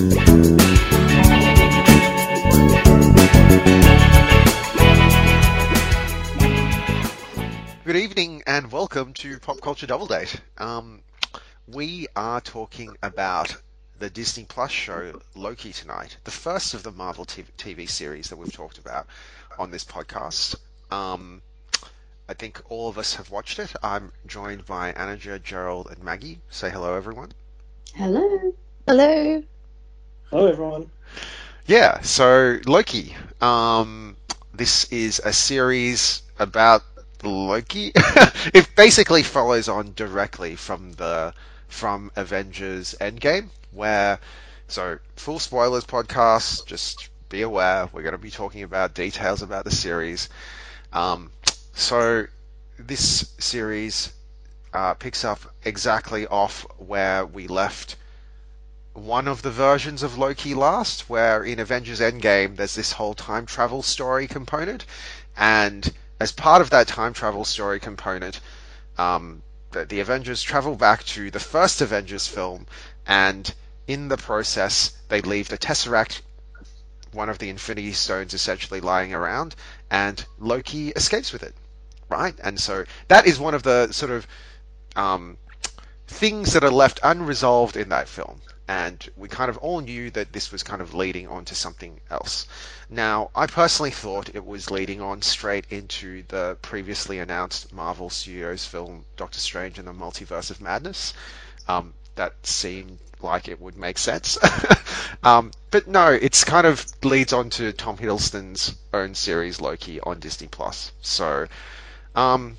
Good evening and welcome to Pop Culture Double Date. Um, we are talking about the Disney Plus show Loki tonight, the first of the Marvel TV, TV series that we've talked about on this podcast. Um, I think all of us have watched it. I'm joined by Anaja, Gerald, and Maggie. Say hello, everyone. Hello. Hello. Hello, everyone. Yeah, so Loki. Um, this is a series about Loki. it basically follows on directly from the from Avengers Endgame, where so full spoilers podcast. Just be aware, we're going to be talking about details about the series. Um, so this series uh, picks up exactly off where we left one of the versions of Loki last, where in Avengers Endgame there's this whole time travel story component, and as part of that time travel story component, um, the, the Avengers travel back to the first Avengers film, and in the process they leave the Tesseract, one of the Infinity Stones, essentially lying around, and Loki escapes with it, right? And so that is one of the sort of um, things that are left unresolved in that film and we kind of all knew that this was kind of leading on to something else. Now, I personally thought it was leading on straight into the previously announced Marvel Studios film Doctor Strange and the Multiverse of Madness. Um, that seemed like it would make sense. um, but no, it's kind of leads on to Tom Hiddleston's own series Loki on Disney Plus. So, um,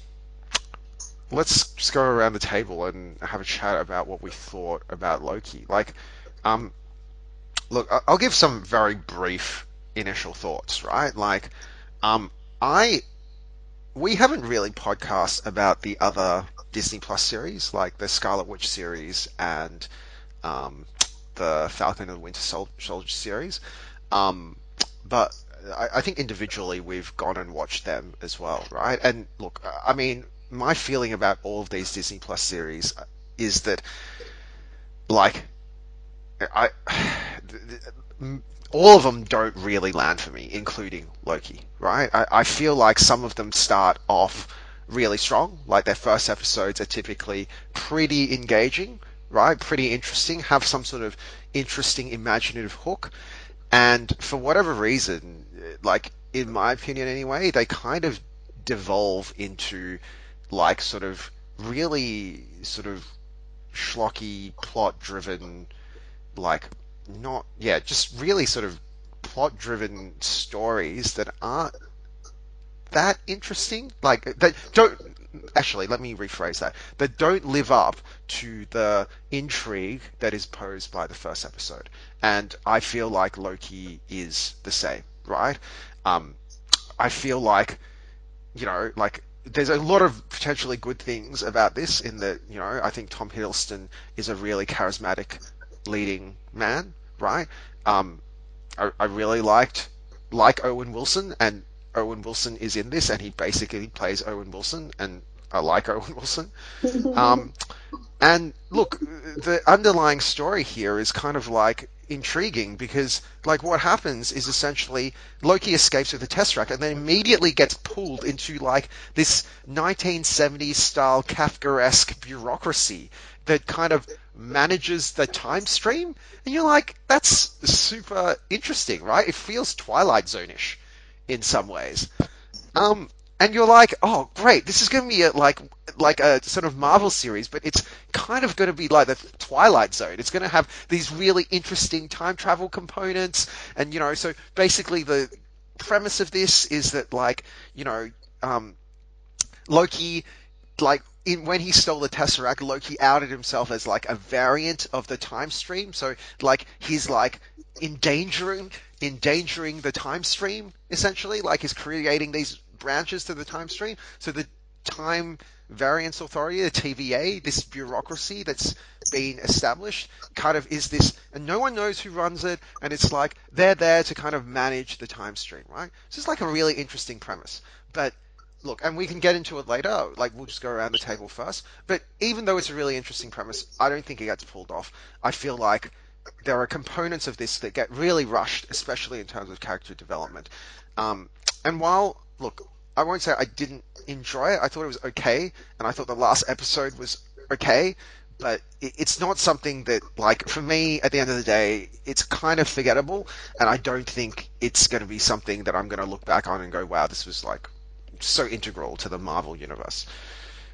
let's just go around the table and have a chat about what we thought about Loki. Like, um, look, I'll give some very brief initial thoughts, right? Like, um, I, we haven't really podcast about the other Disney Plus series, like the Scarlet Witch series and, um, the Falcon and the Winter Soldier series. Um, but I, I think individually we've gone and watched them as well, right? And look, I mean, my feeling about all of these Disney Plus series uh, is that, like, I, all of them don't really land for me, including Loki, right? I, I feel like some of them start off really strong, like their first episodes are typically pretty engaging, right? Pretty interesting, have some sort of interesting imaginative hook, and for whatever reason, like, in my opinion anyway, they kind of devolve into like sort of really sort of schlocky plot driven like not yeah just really sort of plot driven stories that aren't that interesting. Like that don't actually let me rephrase that. That don't live up to the intrigue that is posed by the first episode. And i feel like loki is the same right? Um i feel like you know like there's a lot of potentially good things about this in that, you know, I think Tom Hiddleston is a really charismatic leading man, right? Um, I, I really liked, like Owen Wilson, and Owen Wilson is in this, and he basically plays Owen Wilson, and I like Owen Wilson. Um, and look, the underlying story here is kind of like intriguing because, like, what happens is essentially Loki escapes with the Tesseract and then immediately gets pulled into like this 1970s style Kafkaesque bureaucracy that kind of manages the time stream, and you're like, that's super interesting, right? It feels Twilight Zone-ish in some ways. Um, and you're like, oh, great, this is going to be a, like like a sort of Marvel series, but it's kind of going to be like the Twilight Zone. It's going to have these really interesting time travel components, and you know, so basically the premise of this is that like you know, um, Loki, like in when he stole the Tesseract, Loki outed himself as like a variant of the time stream. So like he's like endangering endangering the time stream essentially. Like he's creating these branches to the time stream. So the time variance authority, the TVA, this bureaucracy that's been established, kind of is this, and no one knows who runs it, and it's like they're there to kind of manage the time stream, right? So it's like a really interesting premise. But look, and we can get into it later, like we'll just go around the table first. But even though it's a really interesting premise, I don't think it gets pulled off. I feel like there are components of this that get really rushed, especially in terms of character development. Um, and while look, I won't say I didn't enjoy it. I thought it was okay, and I thought the last episode was okay. But it's not something that, like, for me, at the end of the day, it's kind of forgettable, and I don't think it's going to be something that I'm going to look back on and go, "Wow, this was like so integral to the Marvel universe."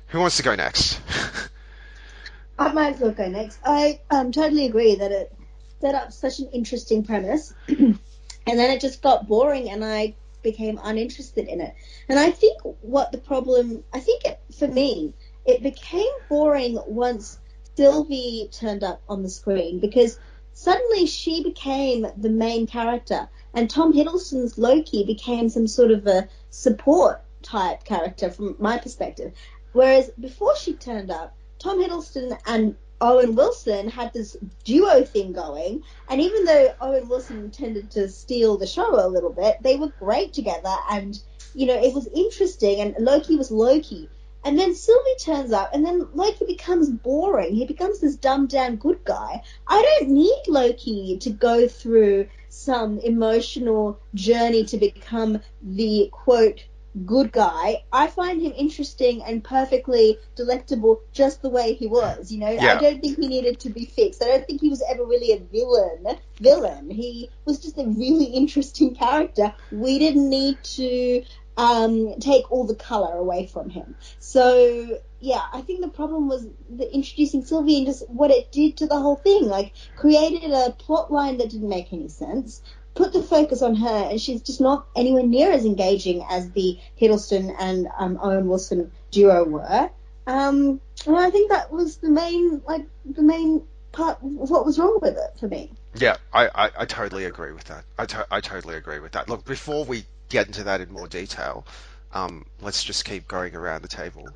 Who wants to go next? I might as well go next. I um, totally agree that it set up such an interesting premise, and then it just got boring, and I became uninterested in it. And I think what the problem, I think it, for me, it became boring once Sylvie turned up on the screen because suddenly she became the main character, and Tom Hiddleston's Loki became some sort of a support type character from my perspective. Whereas before she turned up, Tom Hiddleston and Owen Wilson had this duo thing going, and even though Owen Wilson tended to steal the show a little bit, they were great together, and you know it was interesting, and Loki was Loki. And then Sylvie turns up, and then Loki becomes boring. He becomes this dumbed down good guy. I don't need Loki to go through some emotional journey to become the quote good guy. I find him interesting and perfectly delectable just the way he was. You know, yeah. I don't think he needed to be fixed. I don't think he was ever really a villain. Villain. He was just a really interesting character. We didn't need to um, take all the color away from him. So yeah, I think the problem was the introducing Sylvie and just what it did to the whole thing. Like created a plot line that didn't make any sense put the focus on her, and she's just not anywhere near as engaging as the Hiddleston and um, Owen Wilson duo were. Um, and I think that was the main, like, the main part of what was wrong with it for me. Yeah, I, I, I totally agree with that. I, to, I totally agree with that. Look, before we get into that in more detail, um, let's just keep going around the table.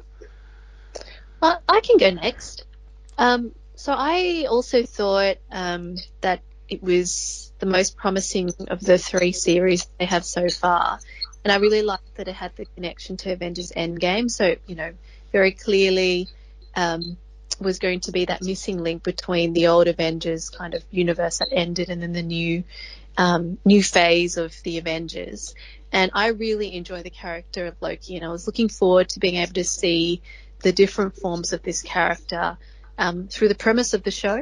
Well, I can go next. Um, so I also thought um, that it was the most promising of the three series they have so far. And I really liked that it had the connection to Avengers Endgame. So, you know, very clearly um, was going to be that missing link between the old Avengers kind of universe that ended and then the new um, new phase of the Avengers. And I really enjoy the character of Loki, and I was looking forward to being able to see the different forms of this character um, through the premise of the show.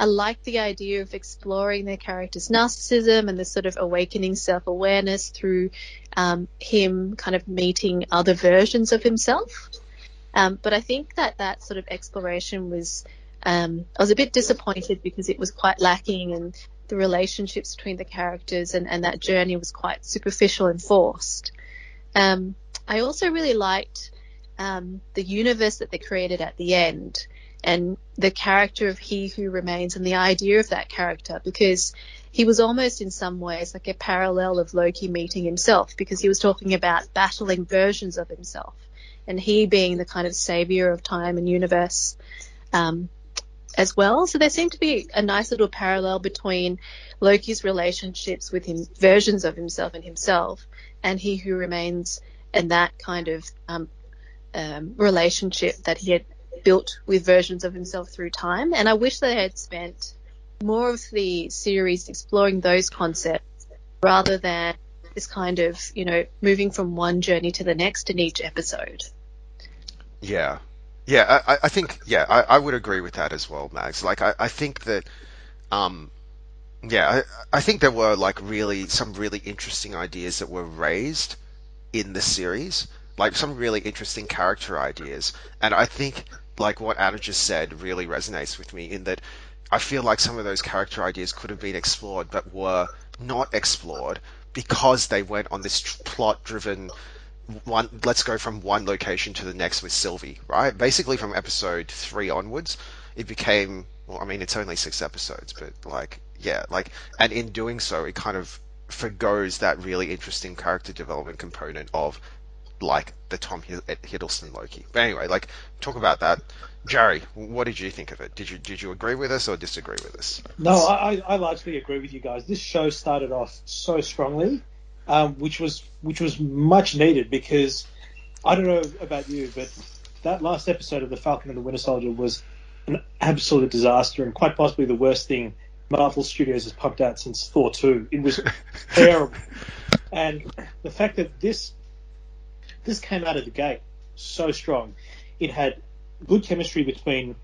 I like the idea of exploring their character's narcissism and the sort of awakening self awareness through um, him kind of meeting other versions of himself. Um, but I think that that sort of exploration was, um, I was a bit disappointed because it was quite lacking in the relationships between the characters and, and that journey was quite superficial and forced. Um, I also really liked um, the universe that they created at the end and the character of He Who Remains and the idea of that character because he was almost in some ways like a parallel of Loki meeting himself because he was talking about battling versions of himself and he being the kind of savior of time and universe um, as well. So there seemed to be a nice little parallel between Loki's relationships with him, versions of himself and himself, and He Who Remains and that kind of um, um, relationship that he had built with versions of himself through time. And I wish they had spent more of the series exploring those concepts rather than this kind of, you know, moving from one journey to the next in each episode. Yeah. Yeah, I, I think, yeah, I, I, would agree with that as well, Max. Like, I, I think that, um, yeah, I, I think there were like really some really interesting ideas that were raised in the series, like some really interesting character ideas, and I think like what Anna just said really resonates with me in that I feel like some of those character ideas could have been explored but were not explored because they went on this plot driven one let's go from one location to the next with Sylvie, right? Basically from episode 3 onwards, it became well I mean it's only 6 episodes, but like yeah, like and in doing so it kind of forgoes that really interesting character development component of like the Tom Hiddleston Loki. But anyway, like talk about that. Jerry, what did you think of it? Did you did you agree with us or disagree with us? No, I, I largely agree with you guys. This show started off so strongly, um, which was which was much needed because I don't know about you, but that last episode of the Falcon and the Winter Soldier was an absolute disaster and quite possibly the worst thing Marvel Studios has pumped out since Thor 2. It was terrible. And the fact that this this came out of the gate so strong, it had good chemistry between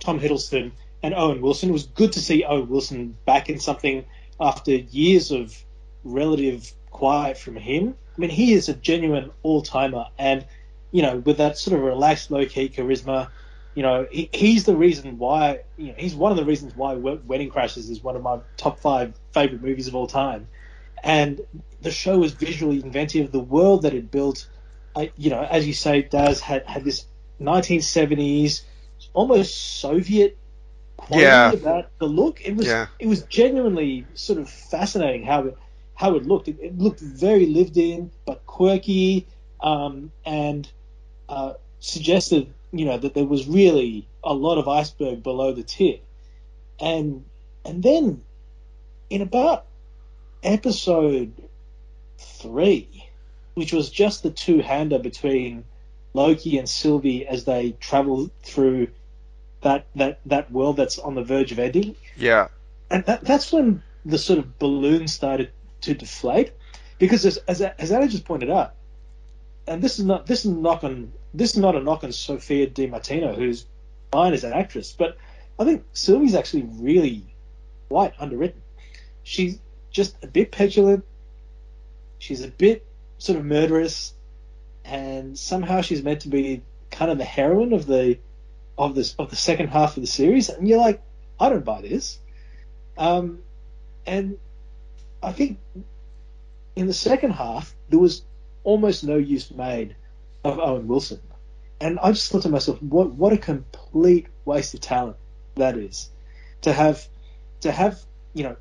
Tom Hiddleston and Owen Wilson. It was good to see Owen Wilson back in something after years of relative quiet from him. I mean, he is a genuine all timer, and you know, with that sort of relaxed, low key charisma, you know, he, he's the reason why. You know, he's one of the reasons why Wedding Crashers is one of my top five favorite movies of all time. And the show was visually inventive. The world that it built, I, you know, as you say, Daz had had this 1970s almost Soviet quality Yeah. about the look. It was Yeah. it was genuinely sort of fascinating how it how it looked. It, it looked very lived in but quirky, um, and uh, suggested you know that there was really a lot of iceberg below the tip. And and then in about episode three, which was just the two hander between Loki and Sylvie as they travel through that that that world that's on the verge of ending Yeah. and that, that's when the sort of balloon started to deflate, because as as, as Anna just pointed out, and this is not this is knock on this is not a knock on Sophia Di Martino, who's fine as an actress, but I think Sylvie's actually really quite underwritten. She's just a bit petulant. She's a bit sort of murderous, and somehow she's meant to be kind of the heroine of the of this of the second half of the series, and you're like, I don't buy this. Um, and I think in the second half, there was almost no use made of Owen Wilson. And I just thought to myself, what what a complete waste of talent that is. To have to have, you know,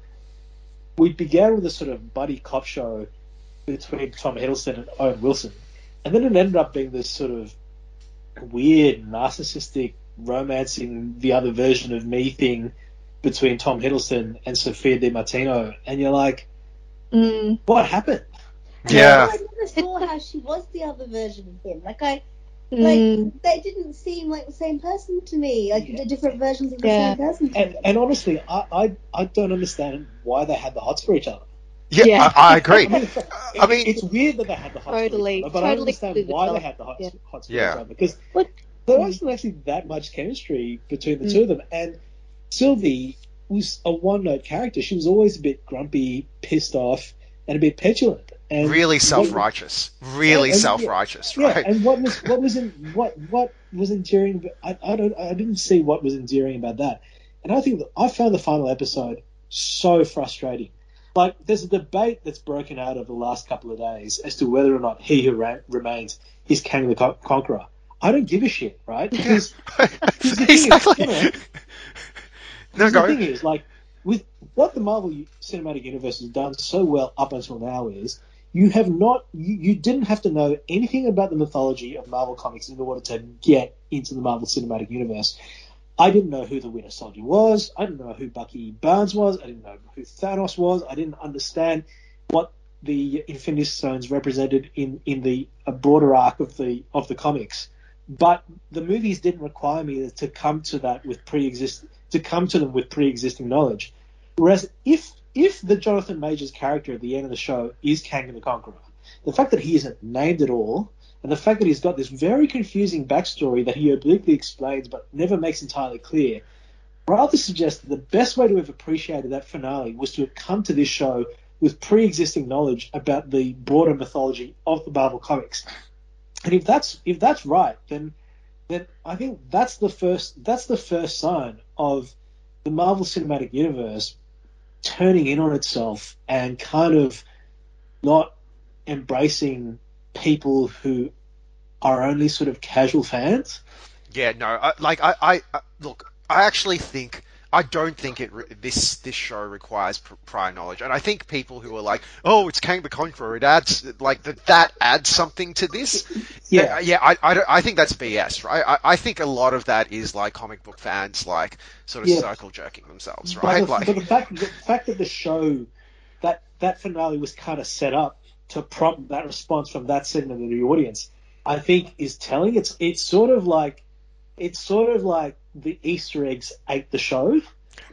we began with a sort of buddy cop show between Tom Hiddleston and Owen Wilson. And then it ended up being this sort of weird, narcissistic, romancing the other version of me thing between Tom Hiddleston and Sophia Di Martino, and you're like, Mm, what happened? Yeah. I never saw how she was the other version of him. Like I, mm, like they didn't seem like the same person to me. Like Yeah. they're different versions of the Yeah. same person. To And, me. and honestly, I, I I don't understand why they had the hots for each other. Yeah, Yeah. I, I agree. I mean, I mean- it's weird that they had the hots Totally, for each other, but I don't totally understand why they had the hots, yeah. hots for Yeah. each other because What- there Mm. wasn't actually that much chemistry between the Mm. two of them. And Sylvie was a one-note character. She was always a bit grumpy, pissed off, and a bit petulant. And really self-righteous. Really And- and- self-righteous, Yeah, right? and what was what was in what what was endearing? I, I don't I didn't see what was endearing about that, and I think I found the final episode so frustrating. Like there's a debate that's broken out over the last couple of days as to whether or not he who ra- remains is Kang the Con- Conqueror. I don't give a shit, right? Because the thing is, exactly. no, the thing is, like, with what the Marvel Cinematic Universe has done so well up until now is you have not, you, you didn't have to know anything about the mythology of Marvel Comics in order to get into the Marvel Cinematic Universe. I didn't know who the Winter Soldier was. I didn't know who Bucky Barnes was. I didn't know who Thanos was. I didn't understand what the Infinity Stones represented in, in the broader arc of the of the comics. But the movies didn't require me to come to that with pre-exist to come to them with pre-existing knowledge. Whereas if if the Jonathan Majors character at the end of the show is Kang the Conqueror, the fact that he isn't named at all, and the fact that he's got this very confusing backstory that he obliquely explains but never makes entirely clear, rather suggests that the best way to have appreciated that finale was to have come to this show with pre-existing knowledge about the broader mythology of the Marvel comics. And if that's if that's right, then then I think that's the first that's the first sign of the Marvel Cinematic Universe turning in on itself and kind of not embracing people who are only sort of casual fans. Yeah, no, I, like I, I, I, look, I actually think I don't think it re- this this show requires pr- prior knowledge, and I think people who are like, oh, it's Kang the Conqueror, it adds like that that adds something to this. Yeah. Uh, yeah, I, I, don't- I think that's BS, right? I, I think a lot of that is like comic book fans like sort of Yeah. circle jerking themselves, But right? the, like, but the fact the fact that the show that that finale was kind of set up to prompt that response from that segment of the audience, I think is telling. It's it's sort of like it's sort of like the Easter eggs ate the show. No,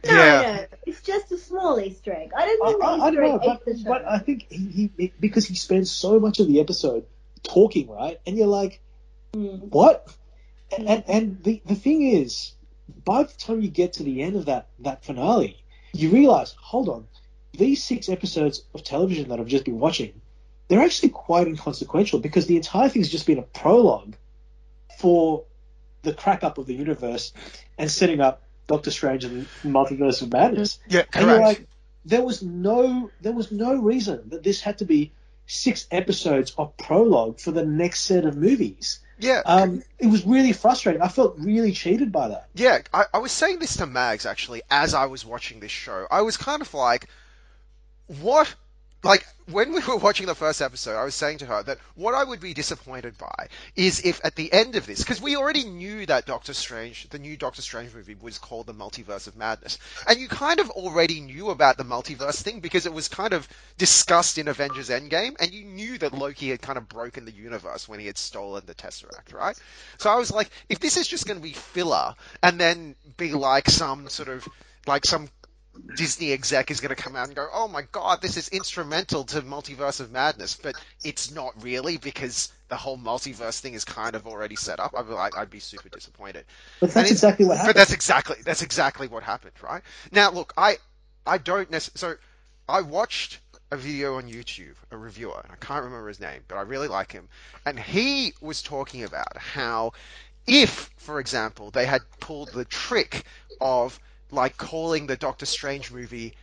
Yeah. no, it's just a small Easter egg. I don't I, think the I, I Easter don't know, egg but, ate the show. but I think he, he because he spends so much of the episode talking, right? And you're like, Mm. what? And and, and the, the thing is, by the time you get to the end of that that finale, you realize, hold on, these six episodes of television that I've just been watching, they're actually quite inconsequential because the entire thing's just been a prologue for the crack up of the universe and setting up Doctor Strange and Multiverse of Madness. Yeah, And you're correct. like, there was no there was no reason that this had to be six episodes of prologue for the next set of movies. yeah, Um, it was really frustrating. I felt really cheated by that. Yeah, I, I was saying this to Mags actually as I was watching this show. I was kind of like, what? Like, when we were watching the first episode, I was saying to her that what I would be disappointed by is if at the end of this, because we already knew that Doctor Strange, the new Doctor Strange movie was called The Multiverse of Madness. And you kind of already knew about the multiverse thing because it was kind of discussed in Avengers Endgame, and you knew that Loki had kind of broken the universe when he had stolen the Tesseract, right? So I was like, if this is just going to be filler and then be like some sort of like some Disney exec is going to come out and go, "Oh my god, this is instrumental to Multiverse of Madness," but it's not really because the whole multiverse thing is kind of already set up. I'd be like, I'd be super disappointed. But that's exactly what happened. But that's exactly that's exactly what happened, right? Now, look, I I don't necessarily. So I watched a video on YouTube, a reviewer, and I can't remember his name, but I really like him, and he was talking about how if, for example, they had pulled the trick of like calling the Doctor Strange movie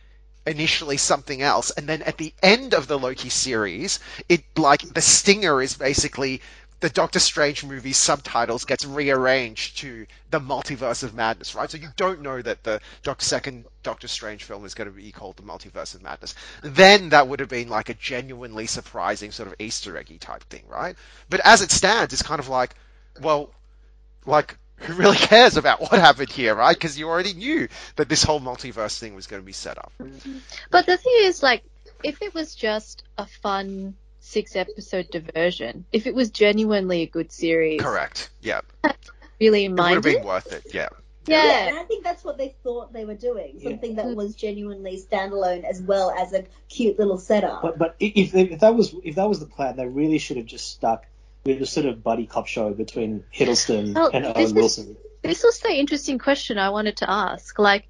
initially something else, and then at the end of the Loki series, it like the stinger is basically the Doctor Strange movie subtitles gets rearranged to the multiverse of madness, right? So you don't know that the Doctor second Doctor Strange film is going to be called the multiverse of madness. Then that would have been like a genuinely surprising sort of Easter eggy type thing, right? But as it stands, it's kind of like, well, like who really cares about what happened here, right? Because you already knew that this whole multiverse thing was going to be set up. But the thing is, like, if it was just a fun six episode diversion, if it was genuinely a good series, Correct. Yeah. really It would have been worth it. Yeah. Yeah. yeah. and I think that's what they thought they were doing. Yeah. Something that was genuinely standalone as well as a cute little setup. But but if, they, if that was if that was the plan, they really should have just stuck with a sort of buddy cop show between Hiddleston Well, and this Owen is- Wilson. This was the interesting question I wanted to ask. Like,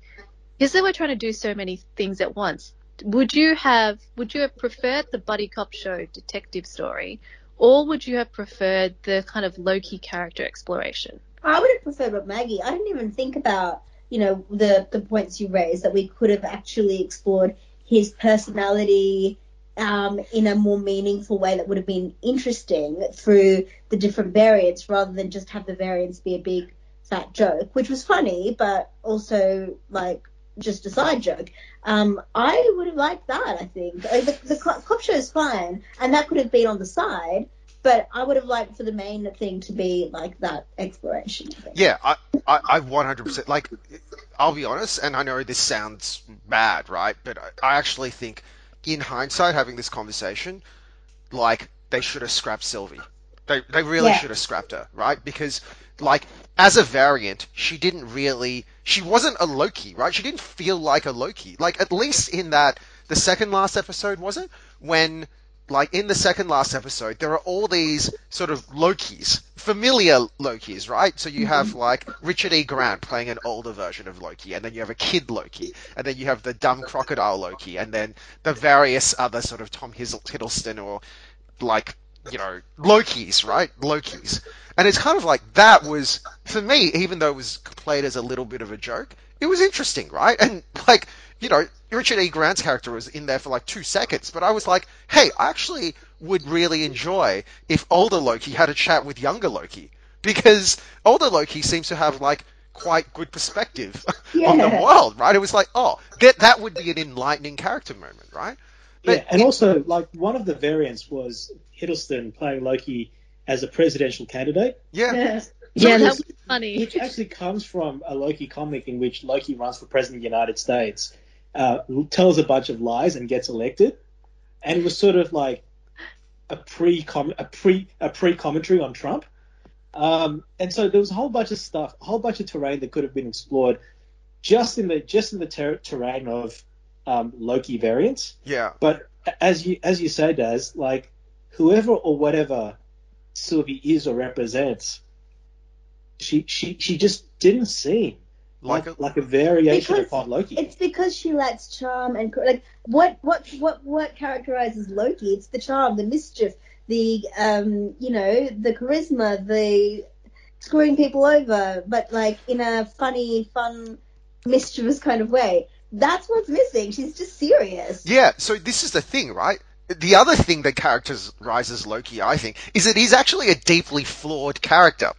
because they were trying to do so many things at once. Would you have would you have preferred the buddy cop show detective story, or would you have preferred the kind of Loki character exploration? I would have preferred what Maggie. I didn't even think about, you know, the the points you raised that we could have actually explored his personality um, in a more meaningful way that would have been interesting through the different variants rather than just have the variants be a big fat joke, which was funny, but also like just a side joke. Um, I would have liked that. I think the, the cop show is fine, and that could have been on the side. But I would have liked for the main thing to be like that exploration. Yeah, I, I, I 100% like. I'll be honest, and I know this sounds bad, right? But I, I actually think, in hindsight, having this conversation, like they should have scrapped Sylvie. They they really Yeah. should have scrapped her, right? Because like as a variant, she didn't really. She wasn't a Loki, right? She didn't feel like a Loki. Like at least in that the second last episode was it when like in the second last episode, there are all these sort of Lokis, familiar Lokis, right? So you have mm-hmm. like Richard E. Grant playing an older version of Loki, and then you have a kid Loki, and then you have the dumb crocodile Loki, and then the various other sort of Tom Hiddleston or like you know Lokis, right? Lokis, and it's kind of like that was for me, even though it was played as a little bit of a joke, it was interesting, right? And like you know, Richard E. Grant's character was in there for like two seconds, but I was like, hey, I actually would really enjoy if older Loki had a chat with younger Loki because older Loki seems to have like quite good perspective on the world, right? It was like, oh, that that would be an enlightening character moment, right? But yeah, and also like one of the variants was Hiddleston playing Loki as a presidential candidate, Yeah, Yeah. yeah, that it's- was funny. which actually comes from a Loki comic in which Loki runs for president of the United States, uh, tells a bunch of lies and gets elected, and it was sort of like a pre a pre a pre commentary on Trump. Um, and so there was a whole bunch of stuff, a whole bunch of terrain that could have been explored just in the just in the ter- terrain of um, Loki variants. Yeah. But as you as you say, Daz, like whoever or whatever Sylvie is or represents, she she she just didn't seem Like like a- like a variation Because upon Loki. It's because she lacks charm and like what what what what characterizes Loki? It's the charm, the mischief, the um you know the charisma, the screwing people over, but like in a funny, fun, mischievous kind of way. That's what's missing. She's just serious. Yeah, so this is the thing, right? The other thing that characterizes Loki, I think, is that he's actually a deeply flawed character.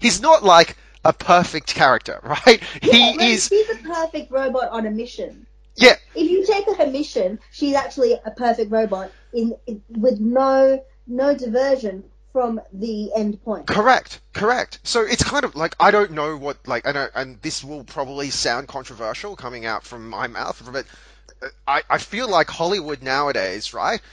He's not like a perfect character, right? Yeah, he is, He's a perfect robot on a mission. yeah, If you take her mission, she's actually a perfect robot in, in with no no diversion from the end point. correct, correct. So it's kind of like, I don't know what, like, I know, and this will probably sound controversial coming out from my mouth, but uh, I, I feel like Hollywood nowadays, right?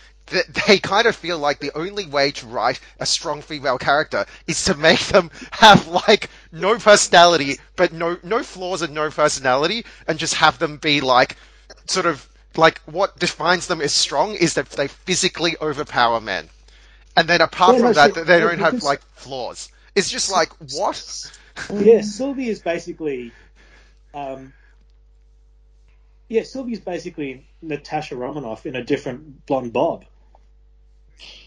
They kind of feel like the only way to write a strong female character is to make them have like no personality, but no no flaws and no personality, and just have them be like sort of like what defines them as strong is that they physically overpower men, and then apart from no, that, so- they don't have like flaws. It's just like what? yeah, Sylvie is basically, um, yeah, Sylvie is basically Natasha Romanoff in a different blonde bob.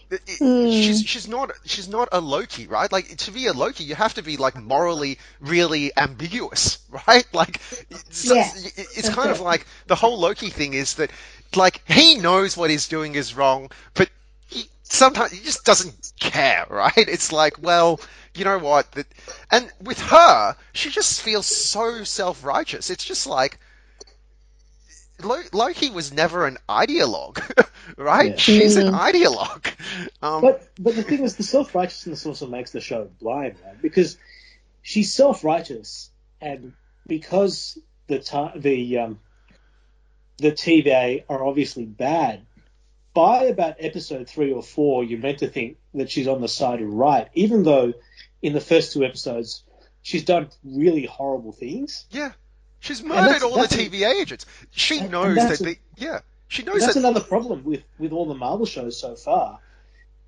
It- it- Hmm. She's she's not she's not a Loki, right? Like to be a Loki, you have to be like morally really ambiguous, right? Like it's, Yeah. it's kind of like the whole Loki thing is that like he knows what he's doing is wrong, but he sometimes he just doesn't care, right? It's like, well, you know what? That, and with her, she just feels so self-righteous. It's just like Loki was never an ideologue, right? Yeah. She's an Mhm. ideologue. Um, But but the thing is, the self righteousness also makes the show blind, right? Because she's self righteous, and because the ti the um, the TVA are obviously bad. By about episode three or four, you're meant to think that she's on the side of right, even though in the first two episodes she's done really horrible things. yeah, she's that's- murdered all the that's a- TVA agents. She and- and knows that. a- The, yeah, she knows that's that. another problem with, with all the Marvel shows so far.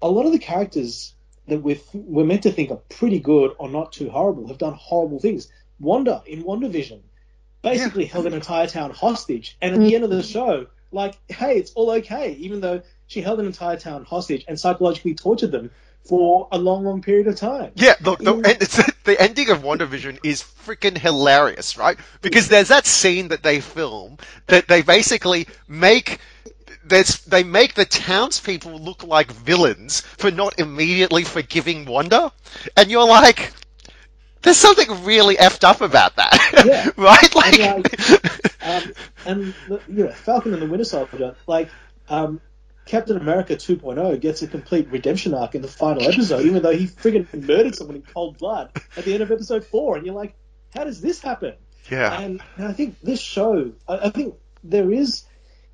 A lot of the characters that we're, we're meant to think are pretty good or not too horrible have done horrible things. Wanda in WandaVision basically held an entire town hostage, and at the end of the show, like, hey, it's all okay, even though she held an entire town hostage and psychologically tortured them for a long, long period of time. Yeah, the, the, Mm. and it's, the ending of WandaVision is freaking hilarious, right? Because there's that scene that they film that they basically make there's, they make the townspeople look like villains for not immediately forgiving Wanda, and you're like, there's something really effed up about that, Yeah. right? Like, Um, and you know, Falcon and the Winter Soldier, like um, Captain America 2.0 gets a complete redemption arc in the final episode, even though he friggin' murdered someone in cold blood at the end of episode four, and you're like, how does this happen? yeah, And, and I think this show, I, I think there is,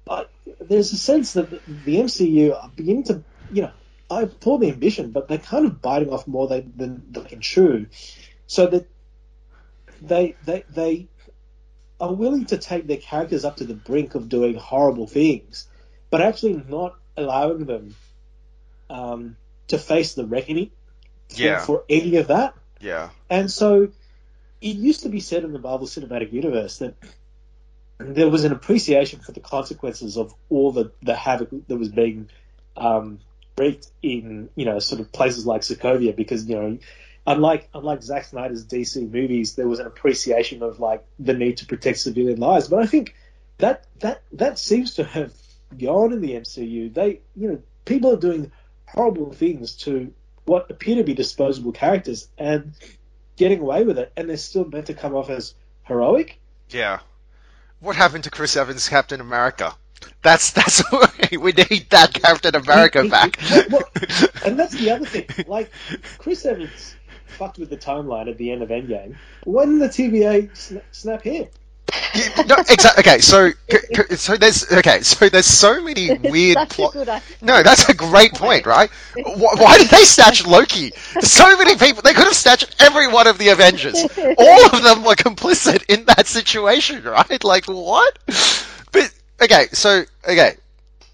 uh, there's a sense that the, the MCU are beginning to, you know, I applaud the ambition, but they're kind of biting off more than, than they can chew, so that they they they are willing to take their characters up to the brink of doing horrible things, but actually not allowing them um, to face the reckoning for, Yeah. for any of that. yeah, And so it used to be said in the Marvel Cinematic Universe that there was an appreciation for the consequences of all the, the havoc that was being um, wreaked in, you know, sort of places like Sokovia because, you know, unlike unlike Zack Snyder's DC movies, there was an appreciation of like the need to protect civilian lives. But I think that that that seems to have gone in the MCU. They, you know, people are doing horrible things to what appear to be disposable characters and getting away with it, and they're still meant to come off as heroic. yeah. What happened to Chris Evans' Captain America? That's that's we need that Captain America back. well, And that's the other thing. Like Chris Evans fucked with the timeline at the end of Endgame. When didn't the TVA sna- snap him? Yeah, no, exactly. Okay, so so there's okay, so there's so many weird plot. a good idea. No, that's a great point, right? Why, why did they snatch Loki? So many people. They could have snatched every one of the Avengers. All of them were complicit in that situation, right? Like what? But okay, so okay,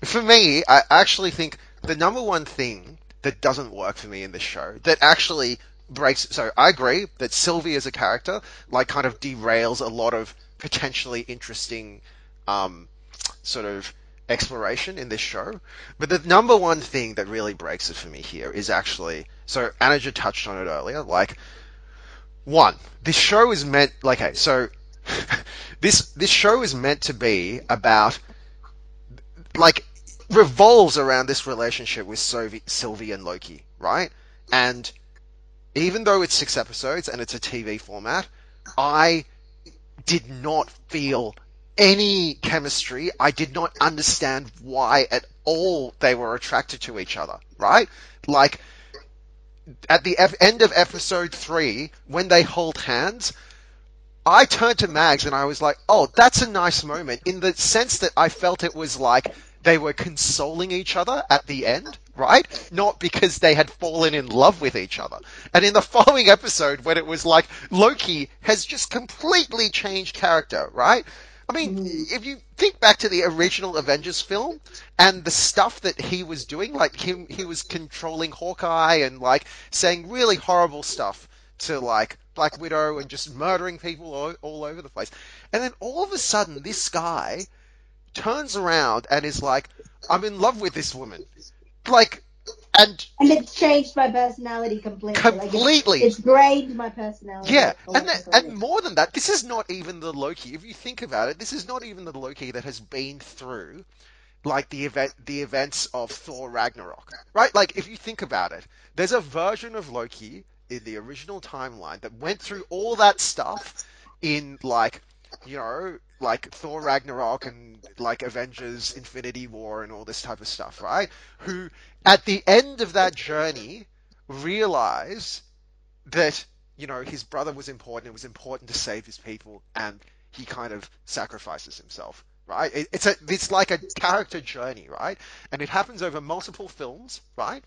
for me, I actually think the number one thing that doesn't work for me in this show that actually breaks. So I agree that Sylvie as a character, like, kind of derails a lot of potentially interesting, um, sort of exploration in this show. But the number one thing that really breaks it for me here is actually. So Anaja touched on it earlier. Like, one, this show is meant. Like, okay, so this this show is meant to be about like revolves around this relationship with Sylvie, Sylvie and Loki, right? And even though it's six episodes and it's a TV format, I did not feel any chemistry. I did not understand why at all they were attracted to each other, right? Like, at the end of episode three, when they hold hands, I turned to Mags and I was like, oh, that's a nice moment in the sense that I felt it was like they were consoling each other at the end, right? Not because they had fallen in love with each other. And in the following episode, when it was like Loki has just completely changed character, right? I mean, mm. if you think back to the original Avengers film and the stuff that he was doing, like him, he was controlling Hawkeye and like saying really horrible stuff to like Black Widow and just murdering people all, all over the place. And then all of a sudden, this guy turns around and is like, I'm in love with this woman. Like, and And it's changed my personality completely. Like, it's- completely. it's, grained my personality. Yeah, and that, and more than that, this is not even the Loki. If you think about it, this is not even the Loki that has been through like the event, the events of Thor Ragnarok, right? Like if you think about it, there's a version of Loki in the original timeline that went through all that stuff in like, you know, like Thor Ragnarok and like Avengers Infinity War and all this type of stuff, right? Who at the end of that journey realize that you know his brother was important. It was important to save his people, and he kind of sacrifices himself. Right? It, it's a it's like a character journey, right? And it happens over multiple films, right?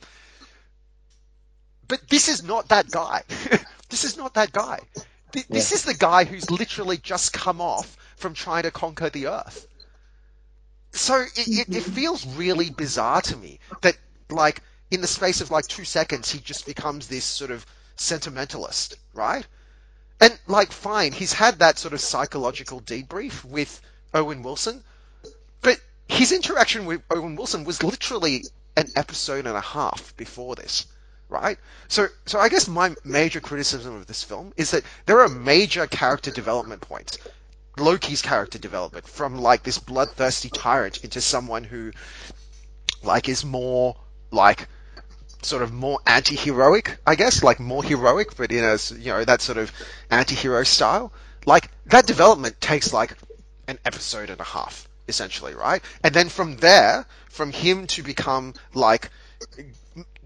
But this is not that guy. this is not that guy. Th- This is the guy who's literally just come off from trying to conquer the Earth. So it, it, it mm-hmm. feels really bizarre to me that, like, in the space of like two seconds, he just becomes this sort of sentimentalist, right? And like, fine, he's had that sort of psychological debrief with Owen Wilson, but his interaction with Owen Wilson was literally an episode and a half before this, right? So, so I guess my major criticism of this film is that there are major character development points. Loki's character development from like this bloodthirsty tyrant into someone who like is more like sort of more anti-heroic, I guess, like more heroic, but in a you know that sort of anti-hero style. Like that development takes like an episode and a half, essentially, right? And then from there, from him to become like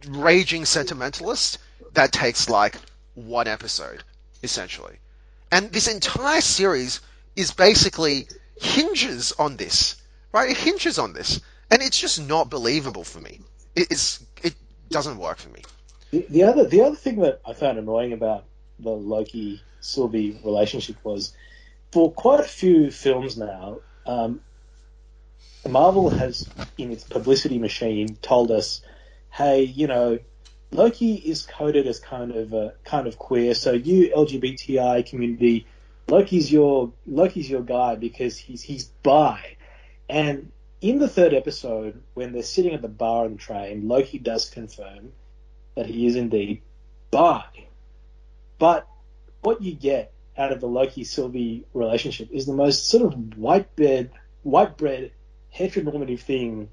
raging sentimentalist, that takes like one episode, essentially. And this entire series is basically hinges on this, right? It hinges on this, and it's just not believable for me. It, it's it doesn't work for me. The, the other the other thing that I found annoying about the Loki Sylvie relationship was for quite a few films now, um, Marvel has in its publicity machine told us, hey, you know, Loki is coded as kind of uh, kind of queer, so you LGBTI community, Loki's your Loki's your guy because he's he's bi, and in the third episode, when they're sitting at the bar on the train, Loki does confirm that he is indeed bi. But what you get out of the Loki Sylvie relationship is the most sort of white bread, white bread, heteronormative thing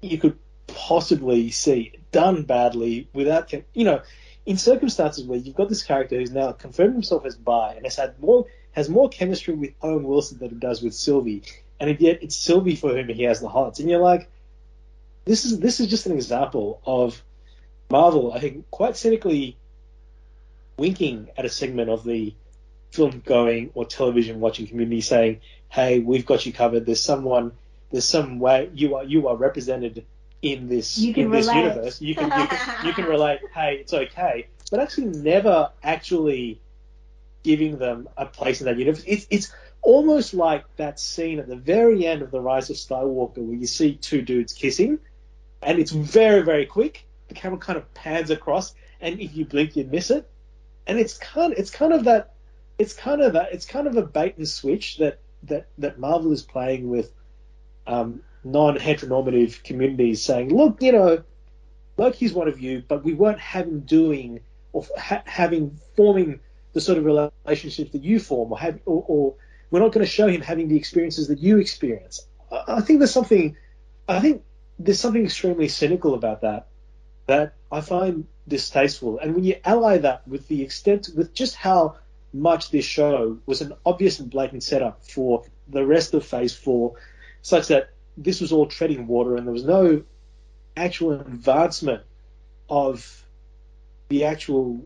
you could possibly see done badly without, you know, in circumstances where you've got this character who's now confirmed himself as bi and has had more has more chemistry with Owen Wilson than it does with Sylvie, and yet it's Sylvie for whom he has the hots, and you're like, this is this is just an example of Marvel, I think, quite cynically winking at a segment of the film going or television watching community saying, "Hey, we've got you covered. There's someone, there's some way you are you are represented in this in this relate. universe. You can you can you can relate. Hey, it's okay." But actually, never actually giving them a place in that universe. It's it's almost like that scene at the very end of the Rise of Skywalker where you see two dudes kissing, and it's very very quick. The camera kind of pans across, and if you blink, you miss it. And it's kind it's kind of that it's kind of that it's kind of a bait and switch that that that Marvel is playing with um, non-heteronormative communities, saying, look, you know, Loki's one of you, but we won't have him doing or ha- having forming the sort of relationships that you form, or have, or, or we're not going to show him having the experiences that you experience. I, I think there's something, I think there's something extremely cynical about that that I find distasteful. And when you ally that with the extent, with just how much this show was an obvious and blatant setup for the rest of Phase Four, such that this was all treading water and there was no actual advancement of the actual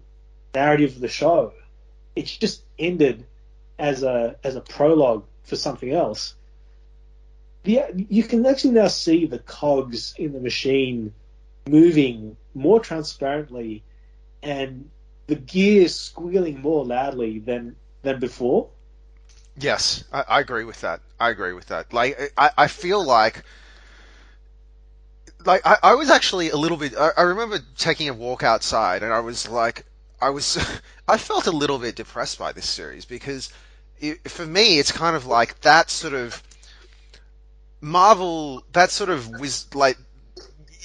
narrative of the show. It just ended as a as a prologue for something else. The, you can actually now see the cogs in the machine moving more transparently and the gears squealing more loudly than than before. Yes, I, I agree with that. I agree with that. Like, I, I feel like, like I, I was actually a little bit. I, I remember taking a walk outside, and I was like, I was, I felt a little bit depressed by this series because, it, for me, it's kind of like that sort of Marvel. That sort of was like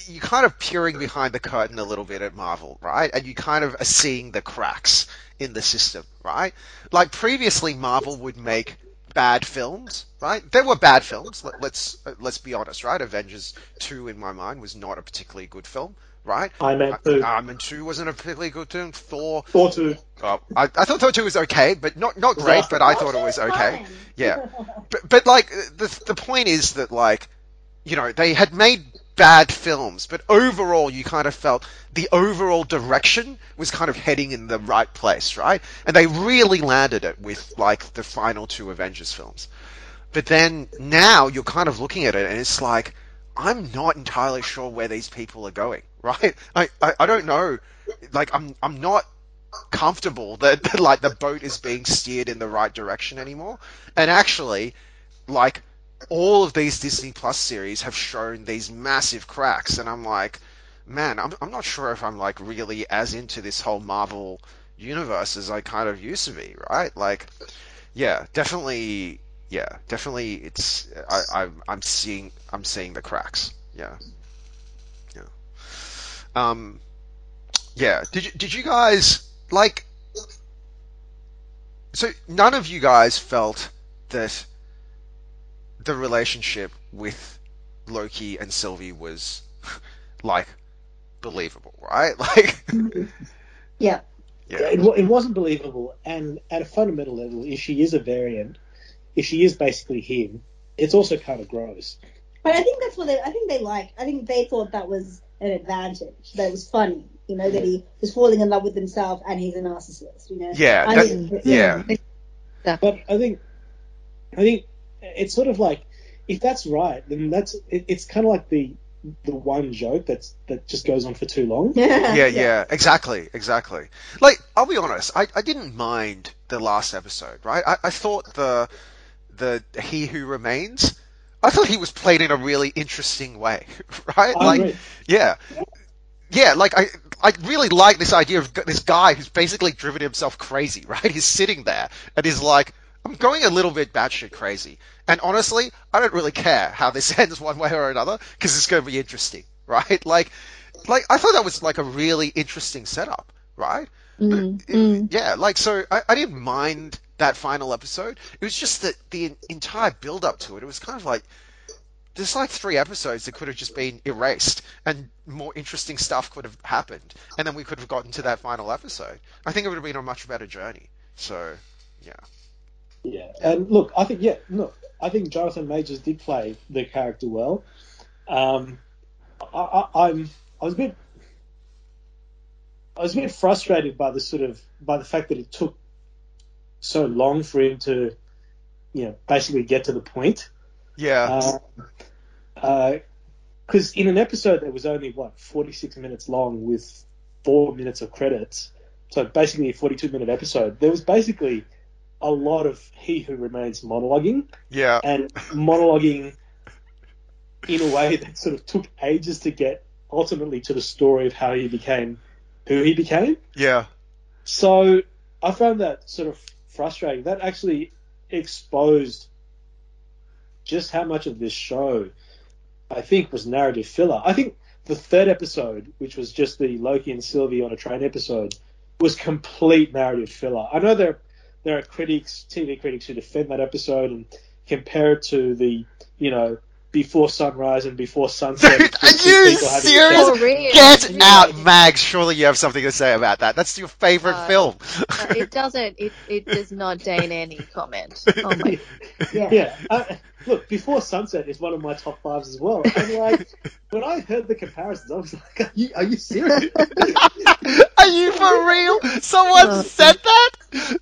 you kind of peering behind the curtain a little bit at Marvel, right? And you kind of are seeing the cracks in the system, right? Like previously, Marvel would make bad films, right? There were bad films. Let, let's let's be honest, right? Avengers two, in my mind, was not a particularly good film, right? Iron Man uh, two, Iron Man two wasn't a particularly good film. Thor, Thor two. oh, I, I thought Thor two was okay, but not not great. But I thought it was okay. Yeah. But, but like the the point is that like you know they had made bad films, but overall you kind of felt the overall direction was kind of heading in the right place, right? And they really landed it with like the final two Avengers films. But then now you're kind of looking at it and it's like I'm not entirely sure where these people are going, right? I, I, I don't know. Like I'm I'm not comfortable that, that like the boat is being steered in the right direction anymore. And actually, like all of these Disney Plus series have shown these massive cracks, and I'm like, man, I'm I'm not sure if I'm like really as into this whole Marvel universe as I kind of used to be, right? Like, yeah, definitely, yeah, definitely, it's I, I I'm seeing I'm seeing the cracks, yeah, yeah, um, yeah. Did you did you guys like? So none of you guys felt that the relationship with Loki and Sylvie was like believable, right? Like, Yeah. Yeah, yeah, it, it wasn't believable. And at a fundamental level, if she is a variant, if she is basically him, it's also kind of gross. But I think that's what they. I think they liked. I think they thought that was an advantage. That it was funny. You know that he was falling in love with himself and he's a narcissist. You know. yeah, I that- think- yeah, But I think, I think it's sort of like if that's right, then that's it, it's kind of like the the one joke that's that just goes on for too long. yeah, yeah, yeah. exactly, exactly. Like, I'll be honest, I, I didn't mind the last episode, right? I, I thought the the He Who Remains, I thought he was played in a really interesting way, right? I like, agree. yeah, yeah, like I I really like this idea of this guy who's basically driven himself crazy, right? He's sitting there and he's like, I'm going a little bit batshit crazy, and honestly, I don't really care how this ends one way or another because it's going to be interesting, right? Like, like I thought that was like a really interesting setup, right? Mm, It- mm. Yeah, like so I, I didn't mind that final episode. It was just that the entire build up to it, it was kind of like there's like three episodes that could have just been erased and more interesting stuff could have happened and then we could have gotten to that final episode. I think it would have been a much better journey. So yeah. Yeah, and look, I think yeah, look, I think Jonathan Majors did play the character well. Um, I, I, I'm I was a bit I was a bit frustrated by the sort of by the fact that it took so long for him to, you know, basically get to the point. Yeah. Because in an episode that was only what 46 minutes long with four minutes of credits, so basically a 42 minute episode, there was basically a lot of He Who Remains monologuing yeah. and monologuing in a way that sort of took ages to get ultimately to the story of how he became who he became. Yeah. So I found that sort of frustrating. That actually exposed just how much of this show I think was narrative filler. I think the third episode, which was just the Loki and Sylvie on a train episode, was complete narrative filler. I know there there are critics, TV critics, who defend that episode and compare it to the you know before sunrise and before sunset. Dude, are you serious? sex. For. Get And out, like- Mags. Surely you have something to say about that. That's your favorite Uh, film. Uh, it doesn't. It, it does not deign any comment. Oh my. Yeah. Yeah. Uh, look, Before Sunset is one of my top fives as well. And like, when I heard the comparisons, I was like, "Are you, are you serious?" Are you for real? Someone Uh, said that?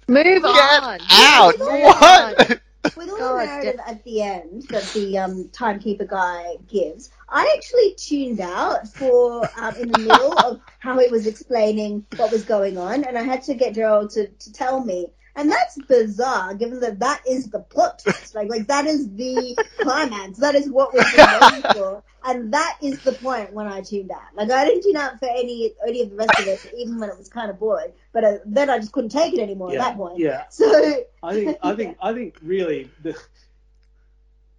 Move Get on. out! Move What? on. With all God, the narrative at the end that the um, timekeeper guy gives, I actually tuned out for um, in the middle of how he was explaining what was going on, and I had to get Gerald to, to tell me. And that's bizarre, given that that is the plot twist. Like, like that is the climax. That is what we've been waiting for, and that is the point when I tuned out. Like, I didn't tune out for any any of the rest of it, even when it was kind of boring. But uh, then I just couldn't take it anymore yeah. at that point. Yeah. So I think, I think, I think, really, the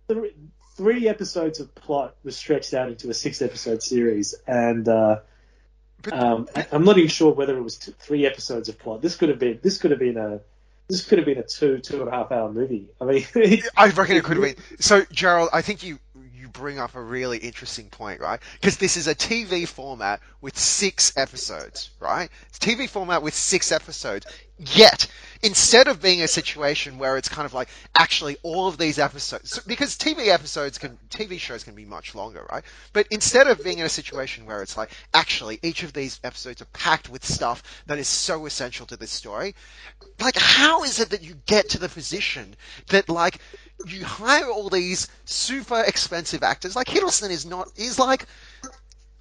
three, three episodes of plot was stretched out into a six-episode series, and uh, um, I'm not even sure whether it was t- three episodes of plot. This could have been, this could have been a, this could have been a two, two and a half hour movie. I mean, I reckon it could have been. So, Gerald, I think you you bring up a really interesting point, right? Because this is a TV format with six episodes, right? It's TV format with six episodes. Yet, instead of being a situation where it's kind of like actually all of these episodes, because TV episodes can, TV shows can be much longer, right? But instead of being in a situation where it's like actually each of these episodes are packed with stuff that is so essential to this story, like how is it that you get to the position that like you hire all these super expensive actors like hiddleston is not is like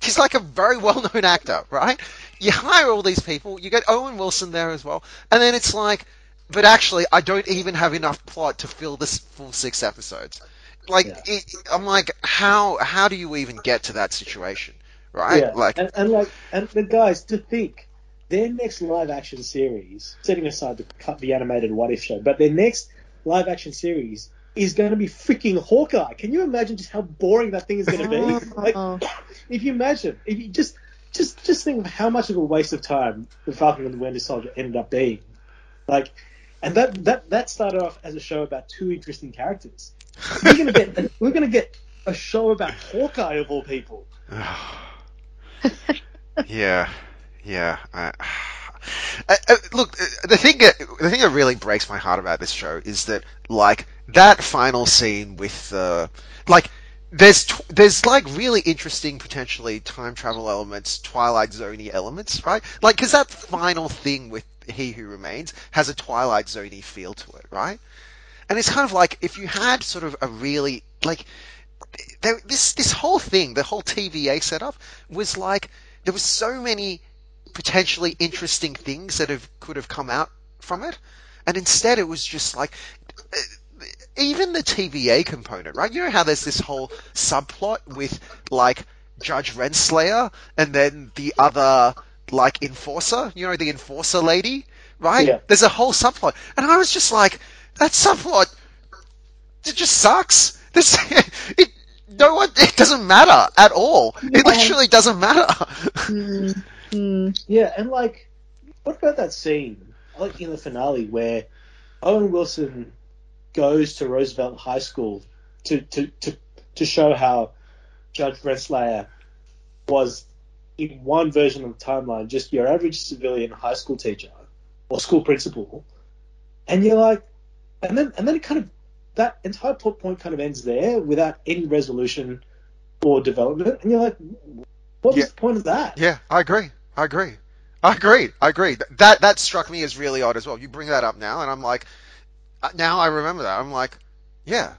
he's like a very well-known actor right you hire all these people you get owen wilson there as well and then it's like but actually i don't even have enough plot to fill this full six episodes like Yeah. it, i'm like how how do you even get to that situation right Yeah, like and, and like, and the guys to think their next live action series, setting aside the cut the animated What If show, but their next live action series is going to be freaking Hawkeye. Can you imagine just how boring that thing is going to be? Like, Oh. if you imagine, if you just, just, just think of how much of a waste of time the Falcon and the Winter Soldier ended up being. Like, and that that that started off as a show about two interesting characters. We're gonna get we're gonna get a show about Hawkeye of all people. yeah, yeah. I, uh, look, the thing that the thing that really breaks my heart about this show is that like that final scene with the like there's tw- there's like really interesting potentially time travel elements, Twilight Zoney elements, right? Like because that final thing with He Who Remains has a Twilight Zoney feel to it, right? And it's kind of like if you had sort of a really like there, this this whole thing, the whole TVA setup was like there was so many potentially interesting things that have could have come out from it, and instead it was just like even the TVA component, right? You know how there's this whole subplot with like Judge Renslayer and then the other like enforcer, you know, the enforcer lady, right? Yeah. There's a whole subplot, and I was just like, that subplot it just sucks. This it no one it doesn't matter at all. It literally doesn't matter. Mm, mm. Yeah, and like, what about that scene, like in the finale, where Owen Wilson goes to Roosevelt High School to to to, to show how Judge Renslayer was in one version of the timeline just your average civilian high school teacher or school principal, and you're like, and then and then it kind of that entire plot point kind of ends there without any resolution or development, and you're like, what was Yeah. the point of that? Yeah, I agree. I agree. I agree. I agree. That that struck me as really odd as well. You bring that up now, and I'm like, now I remember that. I'm like, yeah,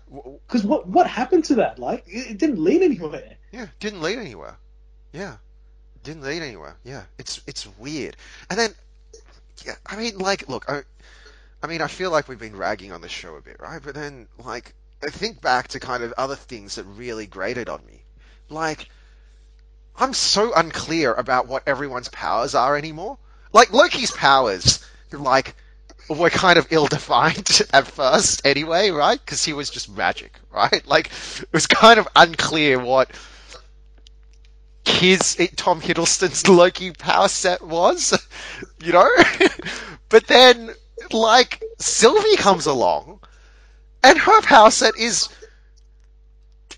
Because what what happened to that? Like, it, it didn't lead anywhere. yeah, didn't lead anywhere. Yeah, didn't lead anywhere. Yeah, it's it's weird. And then, yeah, I mean, like, look, I, I mean, I feel like we've been ragging on this show a bit, right? But then, like, I think back to kind of other things that really grated on me, like. I'm so unclear about what everyone's powers are anymore. Like Loki's powers, like were kind of ill-defined at first, anyway, right? Because he was just magic, right? Like it was kind of unclear what his Tom Hiddleston's Loki power set was, you know. but then, like Sylvie comes along, and her power set is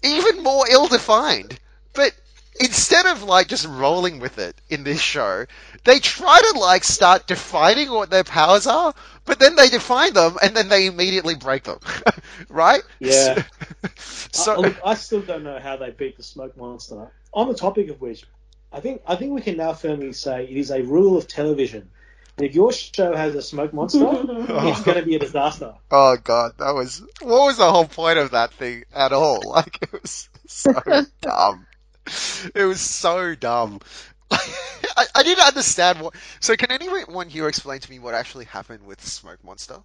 even more ill-defined. But instead of like just rolling with it in this show, they try to like start defining what their powers are, but then they define them and then they immediately break them, right? Yeah. So, I, look, I still don't know how they beat the smoke monster. On the topic of which, I think I think we can now firmly say it is a rule of television. If your show has a smoke monster, it's going to be a disaster. oh god, that was what was the whole point of that thing at all? Like it was so dumb. It was so dumb. I, I didn't understand what. So, can anyone here explain to me what actually happened with Smoke Monster?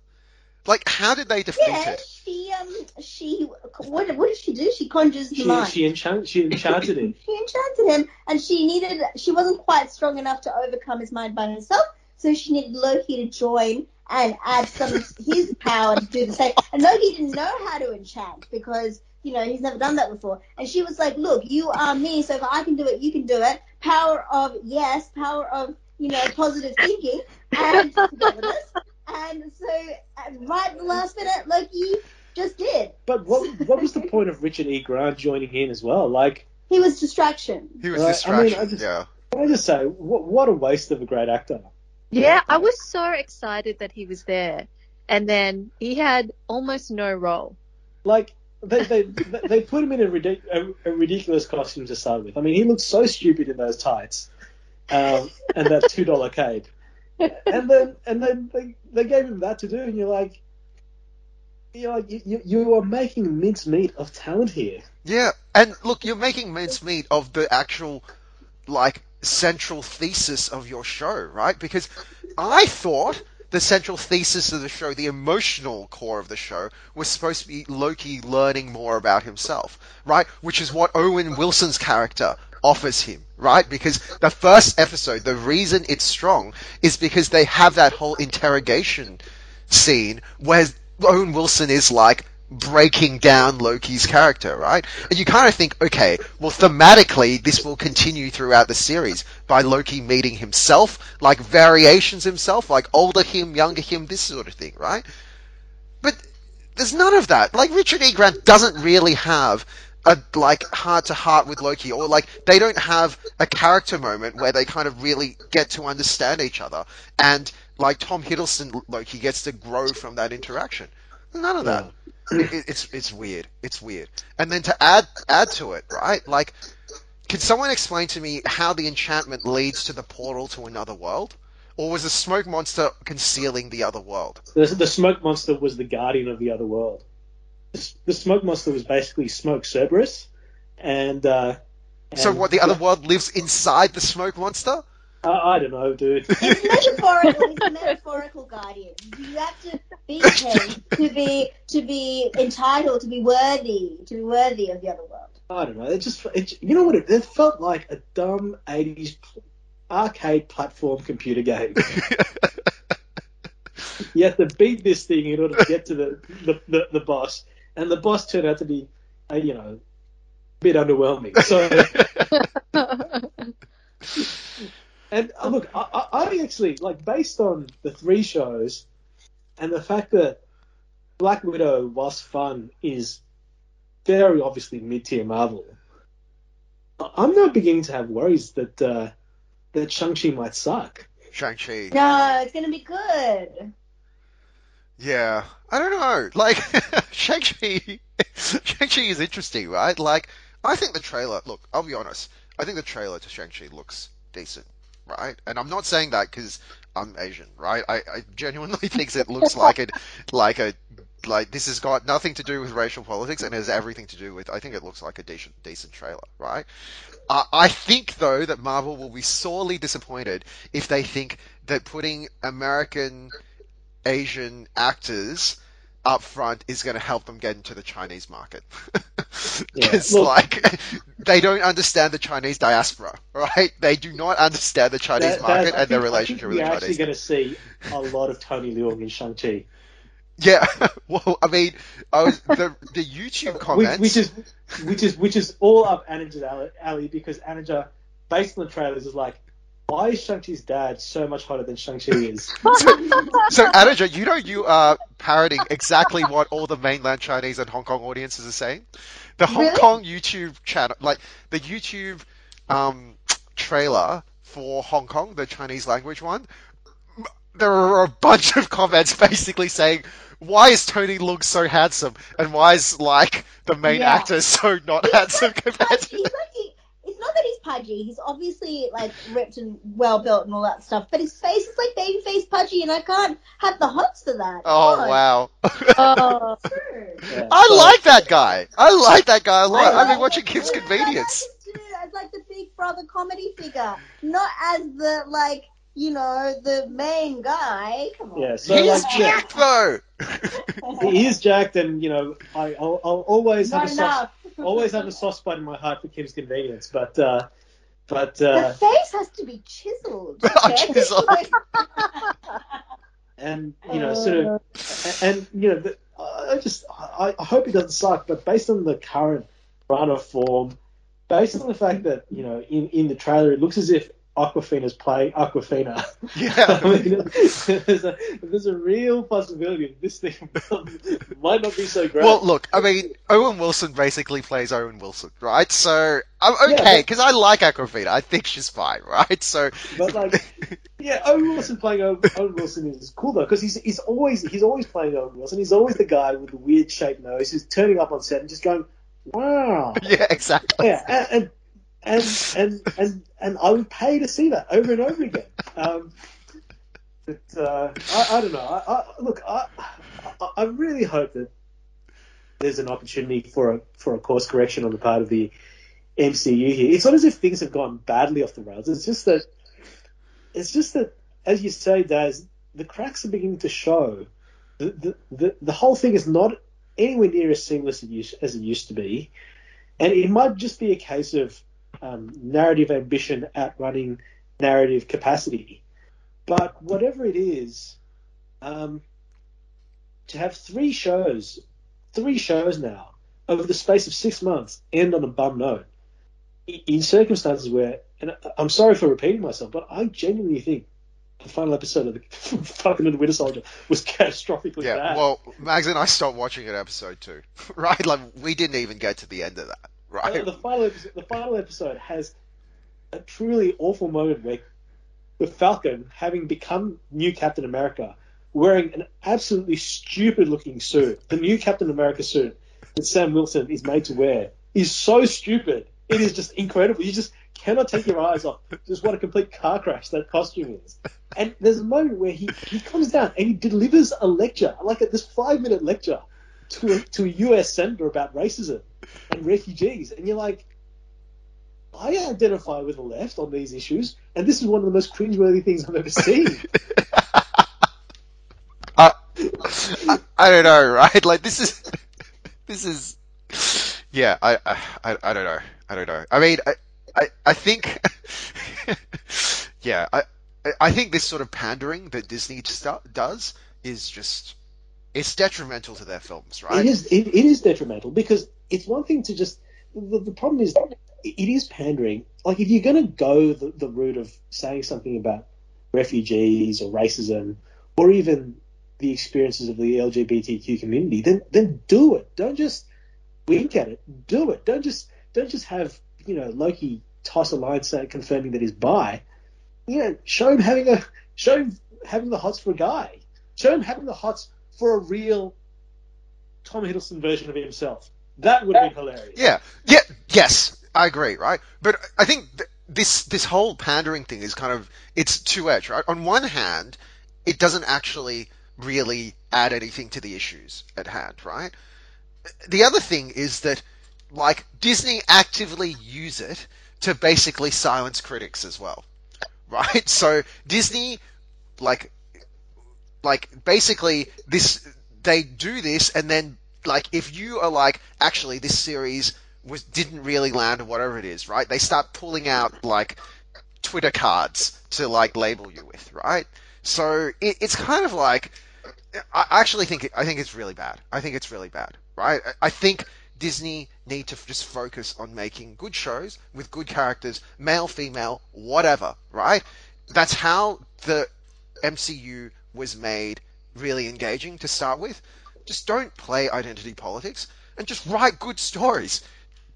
Like, how did they defeat Yeah, it? she um she what what did she do? She conjures the She, mind. she, enchant, she enchanted him. She enchanted him, and she needed. She wasn't quite strong enough to overcome his mind by herself, so she needed Loki to join and add some of his power to do the same. And Loki didn't know how to enchant because you know he's never done that before. And she was like, "Look, you are me, so if I can do it, you can do it. Power of yes, power of you know positive thinking, and togetherness." And so, right at the last minute, Loki just did. But what what was the point of Richard E. Grant joining in as well? Like, He was distraction. He was Right, I distraction. mean, I just- yeah. I just say, what, what a waste of a great actor. Yeah, I was so excited that he was there. And then he had almost no role. Like, they they they put him in a, ridic- a, a ridiculous costume to start with. I mean, he looked so stupid in those tights um, and that two dollar cape. And then and then they, they gave him that to do, and you're like, you're like you, you, you are making mincemeat of talent here. Yeah, and look, you're making mincemeat of the actual, like, central thesis of your show, right? Because I thought the central thesis of the show, the emotional core of the show, was supposed to be Loki learning more about himself, right? Which is what Owen Wilson's character offers him, right? Because the first episode, the reason it's strong is because they have that whole interrogation scene where Owen Wilson is like breaking down Loki's character, right? And you kind of think, okay, well, thematically, this will continue throughout the series by Loki meeting himself, like variations himself, like older him, younger him, this sort of thing, right? But there's none of that. Like Richard E. Grant doesn't really have a like heart to heart with Loki, or like they don't have a character moment where they kind of really get to understand each other, and like Tom Hiddleston Loki gets to grow from that interaction. None of that. It, it's it's weird. It's weird. And then to add add to it, right? Like, can someone explain to me how the enchantment leads to the portal to another world? Or was the smoke monster concealing the other world? The, the smoke monster was the guardian of the other world. The, the smoke monster was basically Smoke Cerberus, and, uh, So what? The other world lives inside the smoke monster? I, I don't know, dude. It's metaphorical. He's a metaphorical guardian. You have to be him to be to be entitled to be worthy to be worthy of the other world. I don't know. It just, it, you know what? It, it felt like a dumb '80s arcade platform computer game. you have to beat this thing in order to get to the the, the, the boss, and the boss turned out to be, uh, you know, a bit underwhelming. So, and uh, look, I, I I actually like based on the three shows, and the fact that Black Widow, whilst fun, is very obviously mid-tier Marvel. I- I'm now beginning to have worries that uh, that Shang-Chi might suck. Shang-Chi. No, it's gonna be good. Yeah, I don't know. Like Shang-Chi, Shang-Chi is interesting, right? Like I think the trailer. Look, I'll be honest. I think the trailer to Shang-Chi looks decent. Right? And I'm not saying that because I'm Asian, right? I, I genuinely think it looks like it, like a, like this has got nothing to do with racial politics and has everything to do with. I think it looks like a decent, decent trailer, right? Uh, I think though that Marvel will be sorely disappointed if they think that putting American Asian actors up front is going to help them get into the Chinese market. Yeah. Because Look- like they don't understand the Chinese diaspora, right? They do not understand the Chinese That- market and their relationship with the Chinese. We're actually going to see a lot of Tony Leung in Shang Chi, Yeah, well, I mean, I was, the the YouTube comments. which, which is which is which is all up Anaja's alley, alley because Anaja, based on the trailers, is like, why is Shang Chi's dad so much hotter than Shang Chi is? so, Anaja, you know you are parroting exactly what all the mainland Chinese and Hong Kong audiences are saying. The Hong Really? Kong YouTube channel, like the YouTube um, trailer for Hong Kong, the Chinese language one, there are a bunch of comments basically saying, "Why is Tony Leung so handsome, and why is like the main Yeah. actor so not handsome compared He's to?" like, he, it's not that he's pudgy. He's obviously like ripped and well built and all that stuff. But his face is like baby face pudgy, and I can't have the hots for that. Oh God. wow! Oh, True. Yeah, I so- like that guy. I like that guy a lot. I I've been like watching him Kim's too. Convenience. I like as like the big brother comedy figure, not as the like you know the main guy. Come on. Yeah, so He's like, yeah, jacked though. he is jacked, and you know, I, I'll, I'll always have not a soft, enough. Always have a soft spot in my heart for Kim's Convenience, but uh, but The uh, face has to be chiseled. Okay? chiseled. and you know, sort of, and you know, the, I just I, I hope it doesn't suck, but based on the current run of form, based on the fact that you know, in in the trailer, it looks as if Awkwafina's playing Awkwafina. Yeah. I mean, there's a there's a real possibility this thing might not be so great. Well, look, I mean, Owen Wilson basically plays Owen Wilson, right? So I'm okay because I like Awkwafina. I think she's fine, right? So, But like, yeah, Owen Wilson playing Owen, Owen Wilson is cool though because he's he's always he's always playing Owen Wilson. He's always the guy with the weird shaped nose who's turning up on set and just going, "Wow, yeah, exactly. yeah," and and and and and and I would pay to see that over and over again. Um, but uh, I, I don't know. I, I, look, I, I really hope that there's an opportunity for a for a course correction on the part of the MCU here. It's not as if things have gone badly off the rails. It's just that it's just that, as you say, Daz, the cracks are beginning to show. The the the, the whole thing is not anywhere near as seamless as it used to be, and it might just be a case of um, narrative ambition outrunning narrative capacity. But whatever it is, um, to have three shows, three shows now over the space of six months end on a bum note, in circumstances where, and I'm sorry for repeating myself, but I genuinely think the final episode of the Falcon and the Winter Soldier was catastrophically Yeah. bad. Well, Mags and I stopped watching at episode two, right? Like we didn't even get to the end of that, right? the final episode, the final episode has a truly awful moment where the Falcon, having become new Captain America, wearing an absolutely stupid looking suit, the new Captain America suit that Sam Wilson is made to wear, is so stupid. It is just incredible. You just cannot take your eyes off just what a complete car crash that costume is. And there's a moment where he, he comes down and he delivers a lecture, like a, this five minute lecture to a, to a US senator about racism and refugees. And you're like, I identify with the left on these issues, and this is one of the most cringeworthy things I've ever seen. I, I don't know, right? Like this is, this is, yeah. I, I, I I don't know. I don't know. I mean, I, I, I think, yeah. I, I- I think this sort of pandering that Disney does is just, it's detrimental to their films, right? It is it, it is detrimental because it's one thing to just the, the problem is it is pandering. Like if you're going to go the, the route of saying something about refugees or racism or even the experiences of the LGBTQ community, then then do it. Don't just wink at it. Do it. Don't just don't just have you know Loki toss a line saying confirming that he's bi. You know, show him having a show him having the hots for a guy. Show him having the hots for a real Tom Hiddleston version of himself. That would be hilarious. Yeah, yeah, yes, I agree, right? But I think th- this this whole pandering thing is kind of it's two edged, right? On one hand, it doesn't actually really add anything to the issues at hand, right? The other thing is that like Disney actively use it to basically silence critics as well, right? So Disney like like basically this they do this and then like if you are like actually this series was didn't really land or whatever it is, right? They start pulling out like Twitter cards to like label you with, right? So it, it's kind of like I actually think I think it's really bad. I think it's really bad, right? I, think Disney need to just focus on making good shows with good characters, male, female, whatever, right? That's how the MCU was made really engaging to start with. Just don't play identity politics and just write good stories.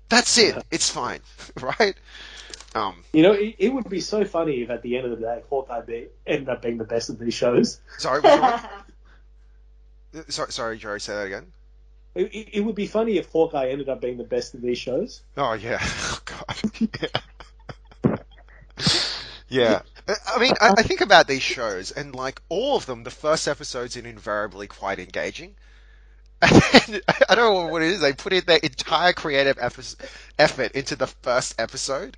That's it. It's fine, right? Um, You know, it, it would be so funny if at the end of the day, Hawkeye be, ended up being the best of these shows. sorry, which sorry, sorry, Jerry, say that again. It, it, it would be funny if Hawkeye ended up being the best of these shows. Oh yeah, oh, God, yeah. yeah. I mean, I, I think about these shows, and like all of them, the first episode's are invariably quite engaging. And I don't know what it is. They put in their entire creative effort, effort into the first episode,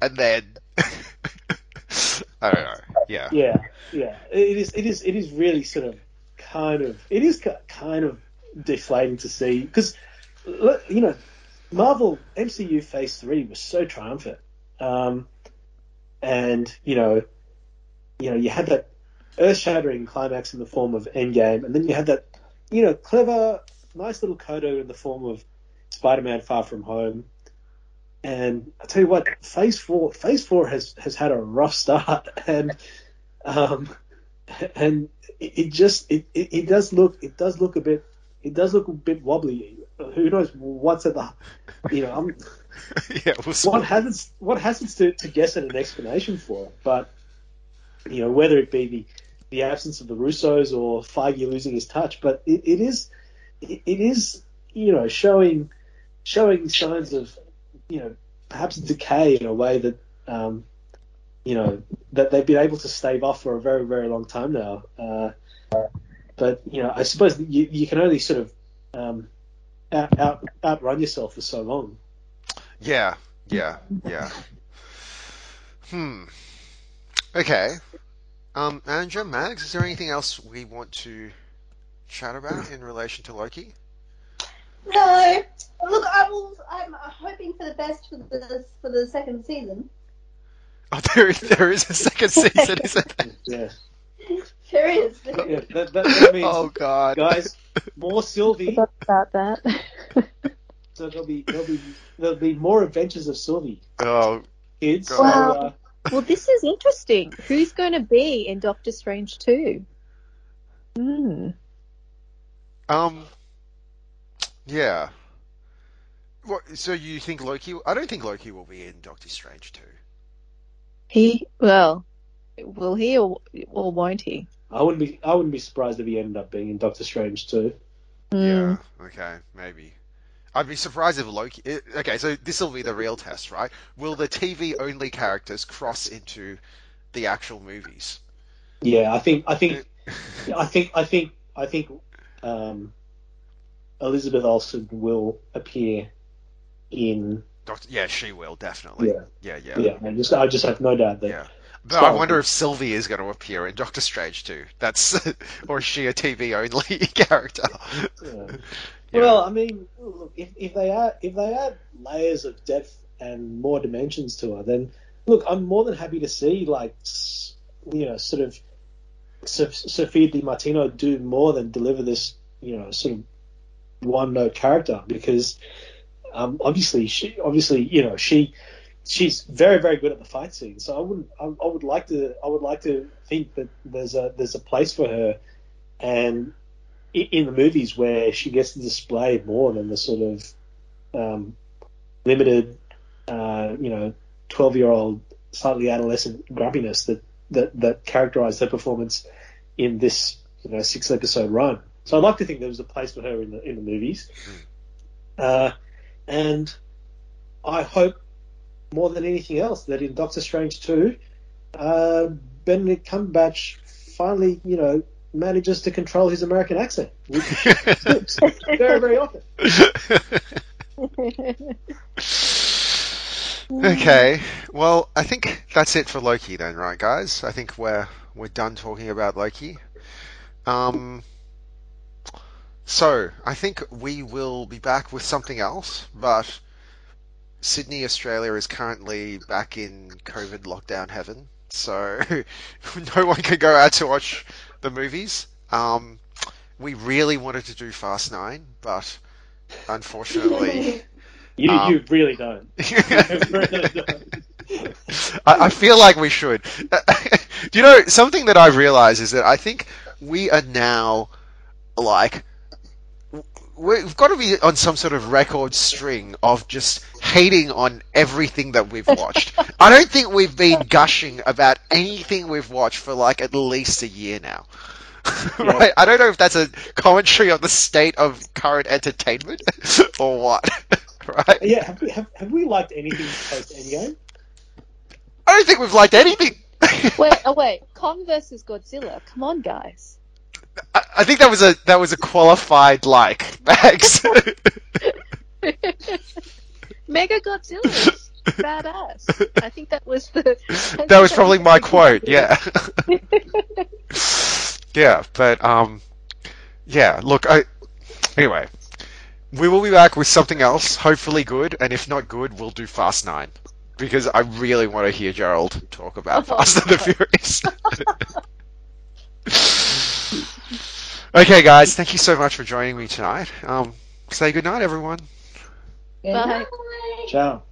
and then I don't know. Yeah. Yeah, yeah. It is. It is. It is really sort of, kind of. It is kind of deflating to see because, you know, Marvel MCU Phase Three was so triumphant, um, and you know, you know, you had that earth-shattering climax in the form of Endgame, and then you had that, you know, clever, nice little coda in the form of Spider-Man: Far From Home. And I tell you what, Phase Four, Phase Four has has had a rough start, and um, and it, just it, it, it does look it does look a bit it does look a bit wobbly. Who knows what's at the you know I'm, yeah. We'll what hazards what hazards to, to guess at an explanation for, it, but you know whether it be the the absence of the Russos or Feige losing his touch, but it, it is it, it is you know showing showing signs of you know perhaps decay in a way that um, you know that they've been able to stave off for a very very long time now. Uh, but you know I suppose you, you can only sort of um, out, out outrun yourself for so long. Yeah, yeah, yeah. Hmm. Okay. Um, Andrew, Mags, is there anything else we want to chat about in relation to Loki? no, look, I will. I'm hoping for the best for the for the second season. Oh, there, there is a second season, isn't there? Yeah, There is. yeah that, that, that means Oh God, guys more Sylvie. About that. So there'll be there'll be there'll be more adventures of Sylvie, Oh, kids. So, Wow. uh, well, this is interesting. Who's going to be in Doctor Strange 2? Hmm. um, yeah. What? So you think Loki? I don't think Loki will be in Doctor Strange two. He, well, will he or, or won't he? I wouldn't be I wouldn't be surprised if he ended up being in Doctor Strange two. Hmm. Yeah. Okay. Maybe. I'd be surprised if Loki. Okay, so this will be the real test, right? Will the TV only characters cross into the actual movies? Yeah, I think I think I think I think I think um, Elizabeth Olsen will appear in Doctor, yeah, she will definitely. yeah Yeah, yeah, yeah. I just I just have no doubt that Yeah. But I wonder if Sylvie is going to appear in Doctor Strange too. That's or is she a TV only character? yeah. Well, I mean, look, if, if they add if they add layers of depth and more dimensions to her, then look, I'm more than happy to see like you know sort of Sophia Di Martino do more than deliver this you know sort of one note character because um, obviously she obviously you know she she's very very good at the fight scene. So I wouldn't I, I would like to I would like to think that there's a there's a place for her and in the movies where she gets to display more than the sort of um, limited, uh, you know, twelve-year-old, slightly adolescent grumpiness that that that characterized her performance in this, you know, six-episode run. So I'd like to think there was a place for her in the in the movies, uh, and I hope more than anything else that in Doctor Strange 2, uh, Benedict Cumberbatch finally, you know, manages to control his American accent, which very, very often. okay, well, I think that's it for Loki then, right, guys? I think we're we're done talking about Loki. Um, so I think we will be back with something else, but Sydney, Australia is currently back in COVID lockdown heaven, so no one can go out to watch the movies. Um, we really wanted to do Fast Nine, but unfortunately. You, Um, you really don't. You really don't. I, I feel like we should. Do you know something that I've realized is that I think we are now like we've got to be on some sort of record string of just hating on everything that we've watched. I don't think we've been gushing about anything we've watched for like at least a year now. right? I don't know if that's a commentary on the state of current entertainment or what. right? Yeah, have we, have, have we liked anything post Endgame? I don't think we've liked anything. wait, oh wait, Kong versus Godzilla. Come on, guys. I, I think that was a that was a qualified like, Max. Mecha Godzilla badass. I think that was the. that was probably my quote. Yeah. yeah, but um, yeah. Look, I anyway. We will be back with something else, hopefully good, and if not good, we'll do Fast Nine because I really want to hear Gerald talk about Oh, Fast and the Furious. Okay, guys, thank you so much for joining me tonight. Um, say good night, everyone. Bye. Ciao.